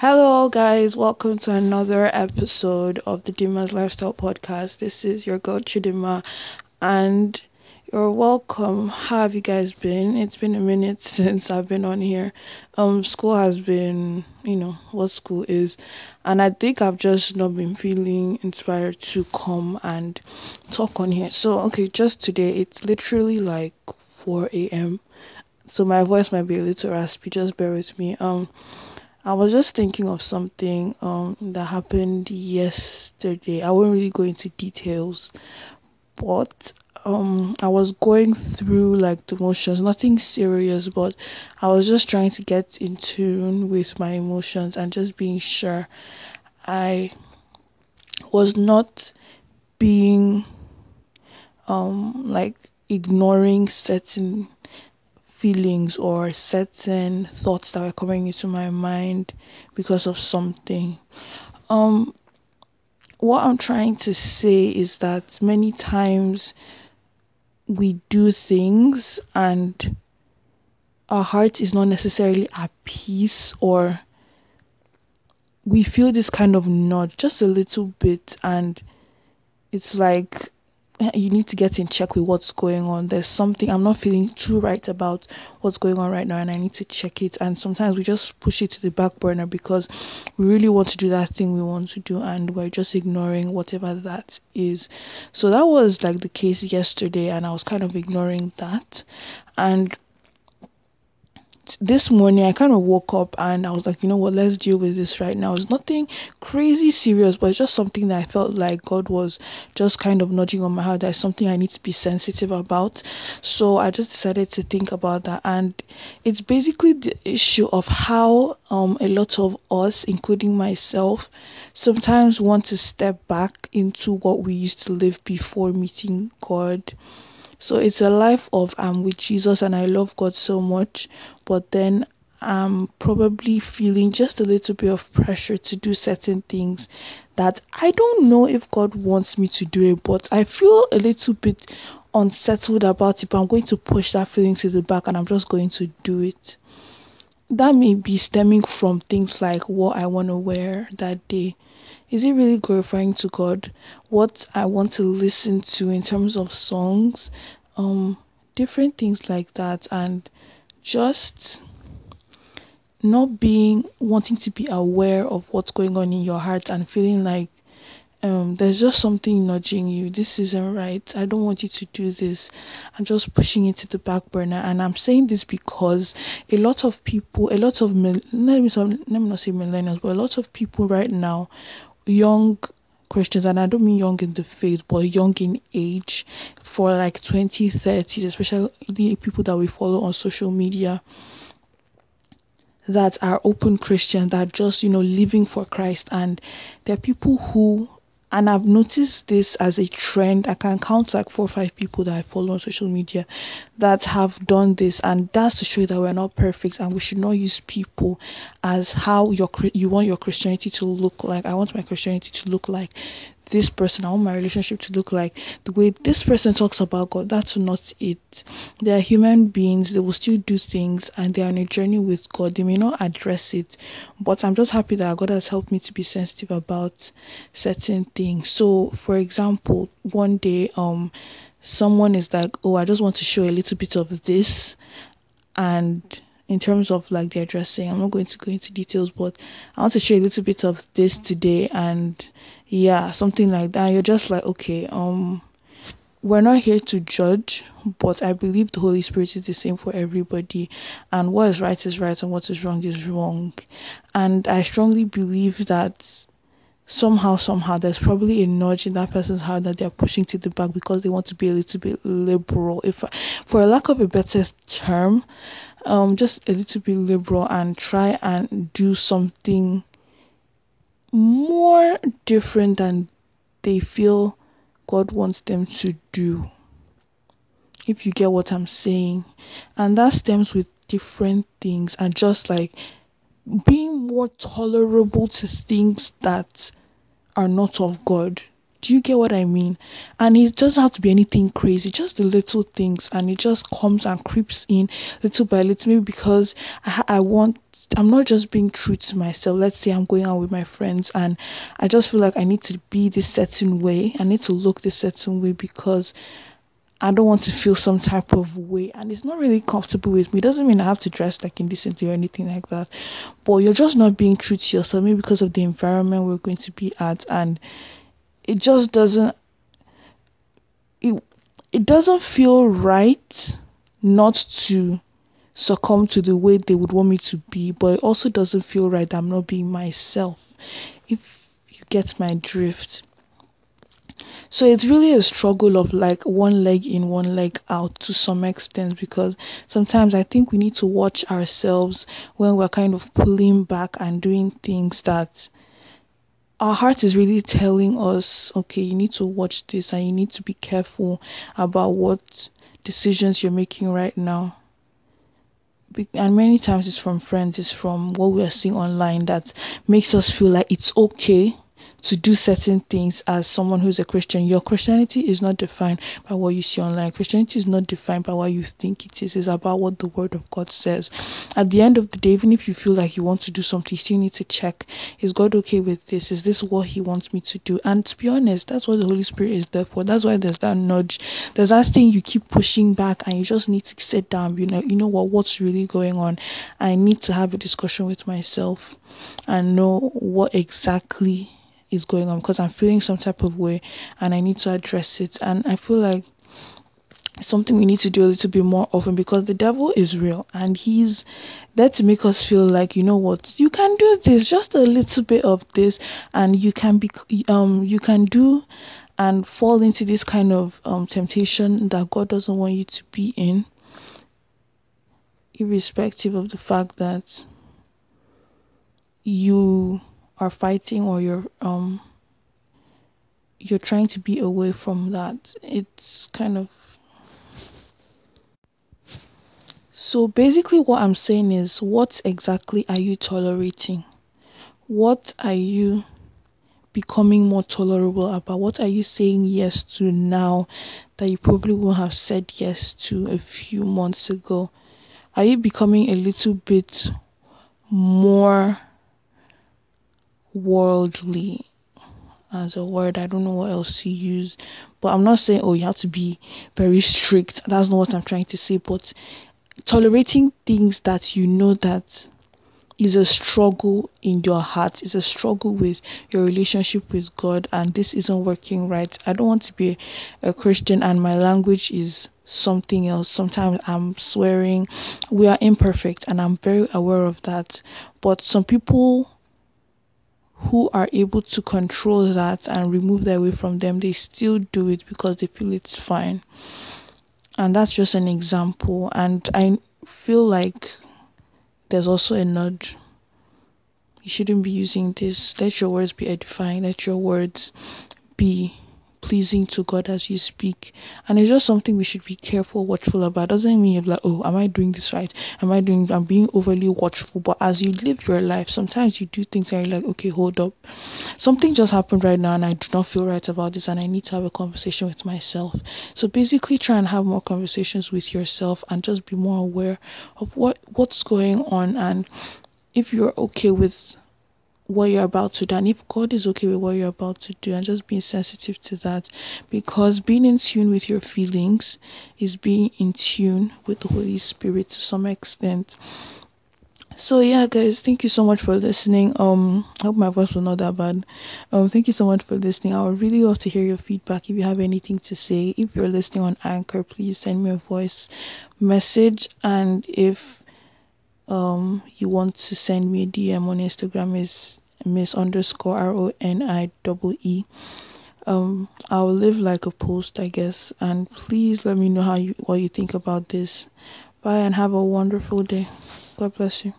Hello, guys. Welcome to another episode of the Dima's Lifestyle Podcast. This is your girl Chidima, and you're welcome. How have you guys been? It's been a minute since I've been on here. Um, school has been, you know, what school is, and I think I've just not been feeling inspired to come and talk on here. So, okay, just today, it's literally like 4 a.m. So my voice might be a little raspy. Just bear with me. Um, I was just thinking of something um that happened yesterday. I won't really go into details, but um I was going through like the motions, nothing serious, but I was just trying to get in tune with my emotions and just being sure I was not being um like ignoring certain feelings or certain thoughts that were coming into my mind because of something. Um what I'm trying to say is that many times we do things and our heart is not necessarily at peace or we feel this kind of nudge just a little bit and it's like Eh, you need to get in check with what's going on. There's something I'm not feeling too right about what's going on right now, and I need to check it. And sometimes we just push it to the back burner because we really want to do that thing we want to do, and we're just ignoring whatever that is. So that was like the case yesterday, and I was kind of ignoring that. And this morning I kind of woke up and I was like, you know what, let's deal with this right now. It's nothing crazy serious, but it's just something that I felt like God was just kind of nudging on my heart. There's something I need to be sensitive about. So I just decided to think about that. And it's basically the issue of how um a lot of us, including myself, sometimes want to step back into what we used to live before meeting God so it's a life of I'm with Jesus and I love God so much, but then I'm probably feeling just a little bit of pressure to do certain things that I don't know if God wants me to do it, but I feel a little bit unsettled about it. But I'm going to push that feeling to the back and I'm just going to do it. That may be stemming from things like what I want to wear that day is it really glorifying to God? What I want to listen to in terms of songs, um, different things like that, and just not being wanting to be aware of what's going on in your heart and feeling like um there's just something nudging you. This isn't right. I don't want you to do this. I'm just pushing it to the back burner. And i'm saying this because a lot of people a lot of let me, let me not say millennials but a lot of people right now young Christians, and I don't mean young in the faith, but young in age, for like 20, 30s, especially people that we follow on social media that are open Christians that are just, you know, living for Christ. And there are people who and I've noticed this as a trend. I can count like four or five people that I follow on social media that have done this, and that's to show you that we're not perfect and we should not use people as how your you want your Christianity to look like. I want my Christianity to look like this person, I want my relationship to look like the way this person talks about God. That's not it. They are human beings, they will still do things and they are on a journey with God. They may not address it, but I'm just happy that God has helped me to be sensitive about certain things. So, for example, one day, um, someone is like, Oh, I just want to show a little bit of this and in terms of like their dressing. I'm not going to go into details, but I want to share a little bit of this today and yeah, something like that. You're just like, okay, um we're not here to judge, but I believe the Holy Spirit is the same for everybody, and what is right is right, and what is wrong is wrong. And I strongly believe that somehow, somehow, there's probably a nudge in that person's heart that they're pushing to the back because they want to be a little bit liberal. If, for a lack of a better term, um just a little bit liberal and try and do something more different than they feel God wants them to do. If you get what I'm saying. And that stems with different things and just like being more tolerable to things that are not of God. Do you get what I mean? And it doesn't have to be anything crazy, just the little things, and it just comes and creeps in little by little. Maybe because I, I want I'm not just being true to myself. Let's say I'm going out with my friends and I just feel like I need to be this certain way. I need to look this certain way because I don't want to feel some type of way and it's not really comfortable with me. It doesn't mean I have to dress like indecently or anything like that. But you're just not being true to yourself, maybe because of the environment we're going to be at and it just doesn't it it doesn't feel right not to succumb to the way they would want me to be, but it also doesn't feel right I'm not being myself. If you get my drift. So it's really a struggle of like one leg in, one leg out to some extent because sometimes I think we need to watch ourselves when we're kind of pulling back and doing things that our heart is really telling us, okay, you need to watch this and you need to be careful about what decisions you're making right now. And many times it's from friends, it's from what we are seeing online that makes us feel like it's okay to do certain things as someone who's a Christian. Your Christianity is not defined by what you see online. Christianity is not defined by what you think it is. It's about what the Word of God says. At the end of the day, even if you feel like you want to do something, you still need to check: Is God okay with this? Is this what He wants me to do? And to be honest, that's what the Holy Spirit is there for. That's why there's that nudge. There's that thing you keep pushing back, and you just need to sit down. You know, you know what? What's really going on? I need to have a discussion with myself and know what exactly is going on because I'm feeling some type of way and I need to address it. And I feel like something we need to do a little bit more often because the devil is real and he's there to make us feel like you know what you can do this just a little bit of this and you can be um you can do and fall into this kind of um temptation that God doesn't want you to be in irrespective of the fact that you are fighting or you're um you're trying to be away from that it's kind of so basically what i'm saying is what exactly are you tolerating? What are you becoming more tolerable about? What are you saying yes to now that you probably wouldn't have said yes to a few months ago? Are you becoming a little bit more worldly as a word. I don't know what else to use. But I'm not saying, oh, you have to be very strict. That's not what I'm trying to say. But tolerating things that you know that is a struggle in your heart, is a struggle with your relationship with God, and this isn't working right. I don't want to be a Christian and my language is something else. Sometimes I'm swearing. We are imperfect, and I'm very aware of that. But some people who are able to control that and remove that away from them, they still do it because they feel it's fine. And that's just an example. And I feel like there's also a nudge. You shouldn't be using this. Let your words be edifying. Let your words be pleasing to God as you speak. And it's just something we should be careful, watchful about. Doesn't mean like, oh, am I doing this right? Am I doing I'm being overly watchful. But as you live your life, sometimes you do things and you're like, okay, hold up. Something just happened right now and I do not feel right about this and I need to have a conversation with myself. So basically try and have more conversations with yourself and just be more aware of what what's going on and if you're okay with what you're about to do and if God is okay with what you're about to do and just being sensitive to that because being in tune with your feelings is being in tune with the Holy Spirit to some extent. So yeah guys, thank you so much for listening. Um I hope my voice was not that bad. Um thank you so much for listening. I would really love to hear your feedback if you have anything to say. If you're listening on Anchor, please send me a voice message and if um you want to send me a DM on Instagram is miss underscore R O N I double E. Um, I'll live like a post, I guess, and please let me know how you what you think about this. Bye and have a wonderful day. God bless you.